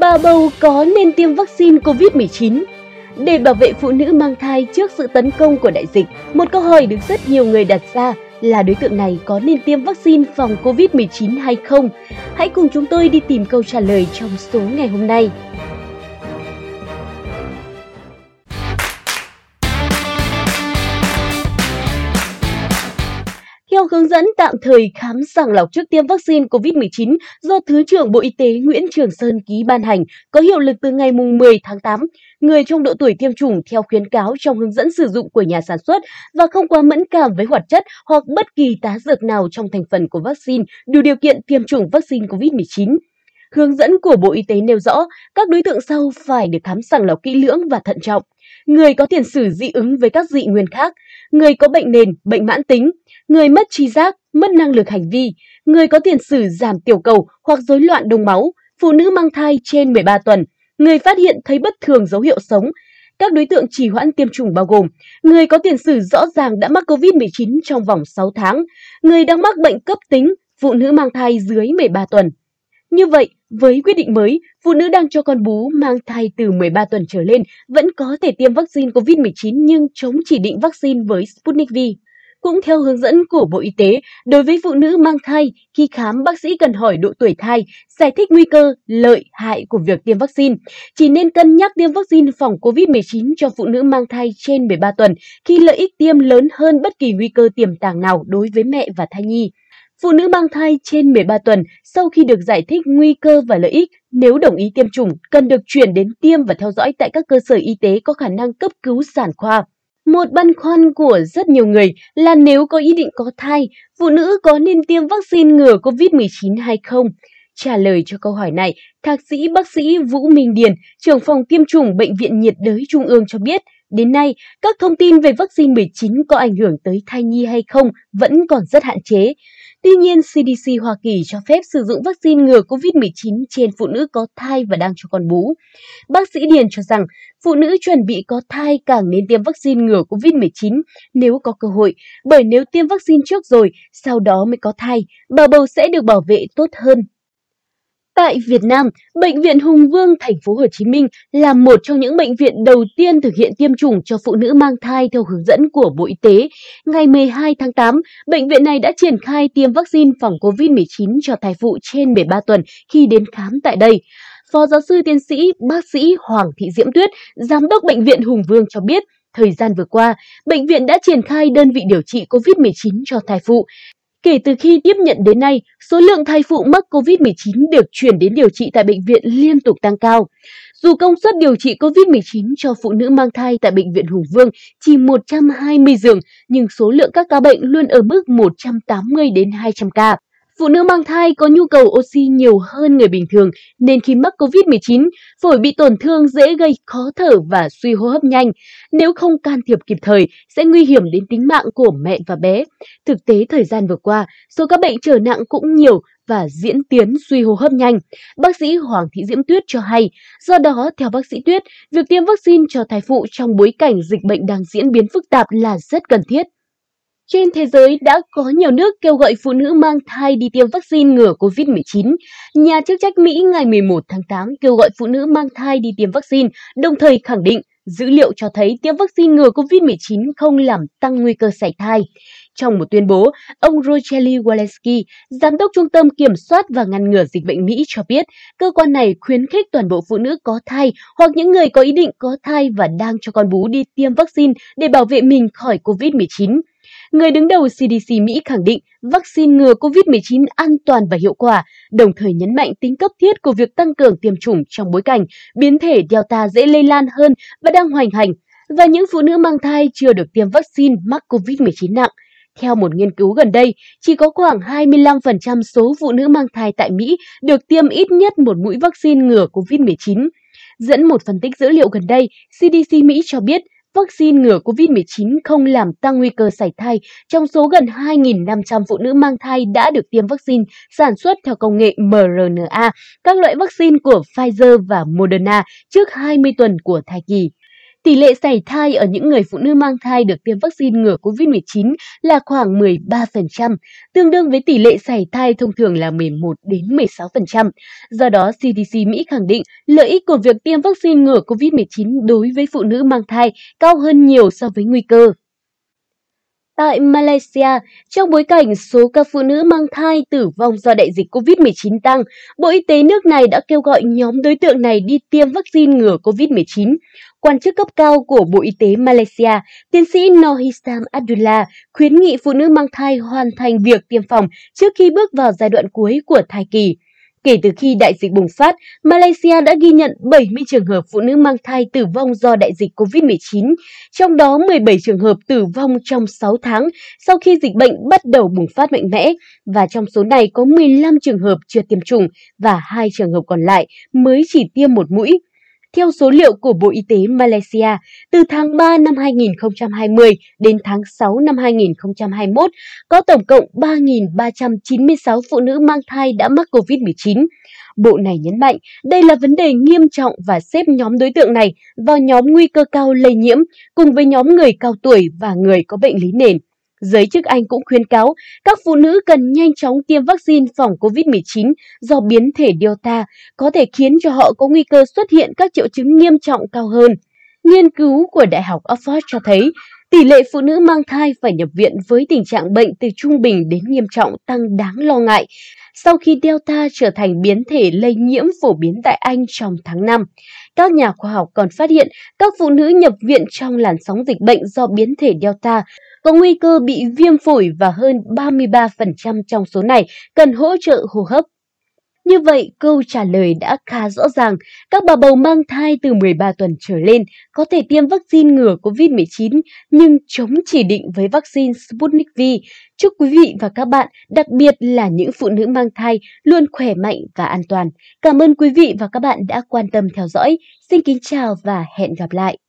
Bà bầu có nên tiêm vaccine COVID-19? Để bảo vệ phụ nữ mang thai trước sự tấn công của đại dịch, một câu hỏi được rất nhiều người đặt ra là đối tượng này có nên tiêm vaccine phòng COVID-19 hay không? Hãy cùng chúng tôi đi tìm câu trả lời trong số ngày hôm nay. Theo hướng dẫn tạm thời khám sàng lọc trước tiêm vaccine COVID-19 do Thứ trưởng Bộ Y tế Nguyễn Trường Sơn ký ban hành, có hiệu lực từ ngày 10 tháng 8, người trong độ tuổi tiêm chủng theo khuyến cáo trong hướng dẫn sử dụng của nhà sản xuất và không quá mẫn cảm với hoạt chất hoặc bất kỳ tá dược nào trong thành phần của vaccine đủ điều kiện tiêm chủng vaccine COVID-19. Hướng dẫn của Bộ Y tế nêu rõ, các đối tượng sau phải được khám sàng lọc kỹ lưỡng và thận trọng. Người có tiền sử dị ứng với các dị nguyên khác, người có bệnh nền, bệnh mãn tính, người mất trí giác, mất năng lực hành vi, người có tiền sử giảm tiểu cầu hoặc rối loạn đông máu, phụ nữ mang thai trên 13 tuần, người phát hiện thấy bất thường dấu hiệu sống. Các đối tượng trì hoãn tiêm chủng bao gồm người có tiền sử rõ ràng đã mắc COVID-19 trong vòng 6 tháng, người đang mắc bệnh cấp tính, phụ nữ mang thai dưới 13 tuần. Như vậy, với quyết định mới, phụ nữ đang cho con bú mang thai từ 13 tuần trở lên vẫn có thể tiêm vaccine COVID-19 nhưng chống chỉ định vaccine với Sputnik V. Cũng theo hướng dẫn của Bộ Y tế, đối với phụ nữ mang thai, khi khám bác sĩ cần hỏi độ tuổi thai, giải thích nguy cơ, lợi, hại của việc tiêm vaccine. Chỉ nên cân nhắc tiêm vaccine phòng COVID-19 cho phụ nữ mang thai trên 13 tuần khi lợi ích tiêm lớn hơn bất kỳ nguy cơ tiềm tàng nào đối với mẹ và thai nhi. Phụ nữ mang thai trên 13 tuần sau khi được giải thích nguy cơ và lợi ích, nếu đồng ý tiêm chủng, cần được chuyển đến tiêm và theo dõi tại các cơ sở y tế có khả năng cấp cứu sản khoa. Một băn khoăn của rất nhiều người là nếu có ý định có thai, phụ nữ có nên tiêm vaccine ngừa COVID-19 hay không? Trả lời cho câu hỏi này, Thạc sĩ bác sĩ Vũ Minh Điền, trưởng phòng tiêm chủng Bệnh viện nhiệt đới Trung ương cho biết, đến nay, các thông tin về vaccine 19 có ảnh hưởng tới thai nhi hay không vẫn còn rất hạn chế. Tuy nhiên, CDC Hoa Kỳ cho phép sử dụng vaccine ngừa COVID-19 trên phụ nữ có thai và đang cho con bú. Bác sĩ Điền cho rằng, phụ nữ chuẩn bị có thai càng nên tiêm vaccine ngừa COVID-19 nếu có cơ hội, bởi nếu tiêm vaccine trước rồi, sau đó mới có thai, bà bầu sẽ được bảo vệ tốt hơn Tại Việt Nam, Bệnh viện Hùng Vương thành phố Hồ Chí Minh là một trong những bệnh viện đầu tiên thực hiện tiêm chủng cho phụ nữ mang thai theo hướng dẫn của Bộ Y tế. Ngày 12 tháng 8, bệnh viện này đã triển khai tiêm vaccine phòng COVID-19 cho thai phụ trên 13 tuần khi đến khám tại đây. Phó giáo sư tiến sĩ bác sĩ Hoàng Thị Diễm Tuyết, giám đốc bệnh viện Hùng Vương cho biết, Thời gian vừa qua, bệnh viện đã triển khai đơn vị điều trị COVID-19 cho thai phụ. Kể từ khi tiếp nhận đến nay, số lượng thai phụ mắc COVID-19 được chuyển đến điều trị tại bệnh viện liên tục tăng cao. Dù công suất điều trị COVID-19 cho phụ nữ mang thai tại Bệnh viện Hùng Vương chỉ 120 giường, nhưng số lượng các ca bệnh luôn ở mức 180 đến 200 ca. Phụ nữ mang thai có nhu cầu oxy nhiều hơn người bình thường nên khi mắc COVID-19, phổi bị tổn thương dễ gây khó thở và suy hô hấp nhanh. Nếu không can thiệp kịp thời, sẽ nguy hiểm đến tính mạng của mẹ và bé. Thực tế thời gian vừa qua, số các bệnh trở nặng cũng nhiều và diễn tiến suy hô hấp nhanh. Bác sĩ Hoàng Thị Diễm Tuyết cho hay, do đó, theo bác sĩ Tuyết, việc tiêm vaccine cho thai phụ trong bối cảnh dịch bệnh đang diễn biến phức tạp là rất cần thiết. Trên thế giới đã có nhiều nước kêu gọi phụ nữ mang thai đi tiêm vaccine ngừa COVID-19. Nhà chức trách Mỹ ngày 11 tháng 8 kêu gọi phụ nữ mang thai đi tiêm vaccine, đồng thời khẳng định dữ liệu cho thấy tiêm vaccine ngừa COVID-19 không làm tăng nguy cơ sảy thai. Trong một tuyên bố, ông Rochelle Walensky, giám đốc Trung tâm Kiểm soát và Ngăn ngừa Dịch bệnh Mỹ cho biết, cơ quan này khuyến khích toàn bộ phụ nữ có thai hoặc những người có ý định có thai và đang cho con bú đi tiêm vaccine để bảo vệ mình khỏi COVID-19. Người đứng đầu CDC Mỹ khẳng định vaccine ngừa COVID-19 an toàn và hiệu quả, đồng thời nhấn mạnh tính cấp thiết của việc tăng cường tiêm chủng trong bối cảnh biến thể Delta dễ lây lan hơn và đang hoành hành, và những phụ nữ mang thai chưa được tiêm vaccine mắc COVID-19 nặng. Theo một nghiên cứu gần đây, chỉ có khoảng 25% số phụ nữ mang thai tại Mỹ được tiêm ít nhất một mũi vaccine ngừa COVID-19. Dẫn một phân tích dữ liệu gần đây, CDC Mỹ cho biết vaccine ngừa COVID-19 không làm tăng nguy cơ sảy thai trong số gần 2.500 phụ nữ mang thai đã được tiêm vaccine sản xuất theo công nghệ mRNA, các loại vaccine của Pfizer và Moderna trước 20 tuần của thai kỳ. Tỷ lệ sảy thai ở những người phụ nữ mang thai được tiêm vaccine ngừa COVID-19 là khoảng 13%, tương đương với tỷ lệ sảy thai thông thường là 11 đến 16%. Do đó, CDC Mỹ khẳng định lợi ích của việc tiêm vaccine ngừa COVID-19 đối với phụ nữ mang thai cao hơn nhiều so với nguy cơ. Tại Malaysia, trong bối cảnh số ca phụ nữ mang thai tử vong do đại dịch COVID-19 tăng, Bộ Y tế nước này đã kêu gọi nhóm đối tượng này đi tiêm vaccine ngừa COVID-19. Quan chức cấp cao của Bộ Y tế Malaysia, tiến sĩ Nohisam Abdullah, khuyến nghị phụ nữ mang thai hoàn thành việc tiêm phòng trước khi bước vào giai đoạn cuối của thai kỳ. Kể từ khi đại dịch bùng phát, Malaysia đã ghi nhận 70 trường hợp phụ nữ mang thai tử vong do đại dịch COVID-19, trong đó 17 trường hợp tử vong trong 6 tháng sau khi dịch bệnh bắt đầu bùng phát mạnh mẽ, và trong số này có 15 trường hợp chưa tiêm chủng và hai trường hợp còn lại mới chỉ tiêm một mũi. Theo số liệu của Bộ Y tế Malaysia, từ tháng 3 năm 2020 đến tháng 6 năm 2021, có tổng cộng 3.396 phụ nữ mang thai đã mắc COVID-19. Bộ này nhấn mạnh đây là vấn đề nghiêm trọng và xếp nhóm đối tượng này vào nhóm nguy cơ cao lây nhiễm cùng với nhóm người cao tuổi và người có bệnh lý nền. Giới chức Anh cũng khuyến cáo các phụ nữ cần nhanh chóng tiêm vaccine phòng COVID-19 do biến thể Delta có thể khiến cho họ có nguy cơ xuất hiện các triệu chứng nghiêm trọng cao hơn. Nghiên cứu của Đại học Oxford cho thấy tỷ lệ phụ nữ mang thai phải nhập viện với tình trạng bệnh từ trung bình đến nghiêm trọng tăng đáng lo ngại sau khi Delta trở thành biến thể lây nhiễm phổ biến tại Anh trong tháng 5. Các nhà khoa học còn phát hiện các phụ nữ nhập viện trong làn sóng dịch bệnh do biến thể Delta có nguy cơ bị viêm phổi và hơn 33% trong số này cần hỗ trợ hô hấp. Như vậy, câu trả lời đã khá rõ ràng. Các bà bầu mang thai từ 13 tuần trở lên có thể tiêm vaccine ngừa COVID-19 nhưng chống chỉ định với vaccine Sputnik V. Chúc quý vị và các bạn, đặc biệt là những phụ nữ mang thai, luôn khỏe mạnh và an toàn. Cảm ơn quý vị và các bạn đã quan tâm theo dõi. Xin kính chào và hẹn gặp lại.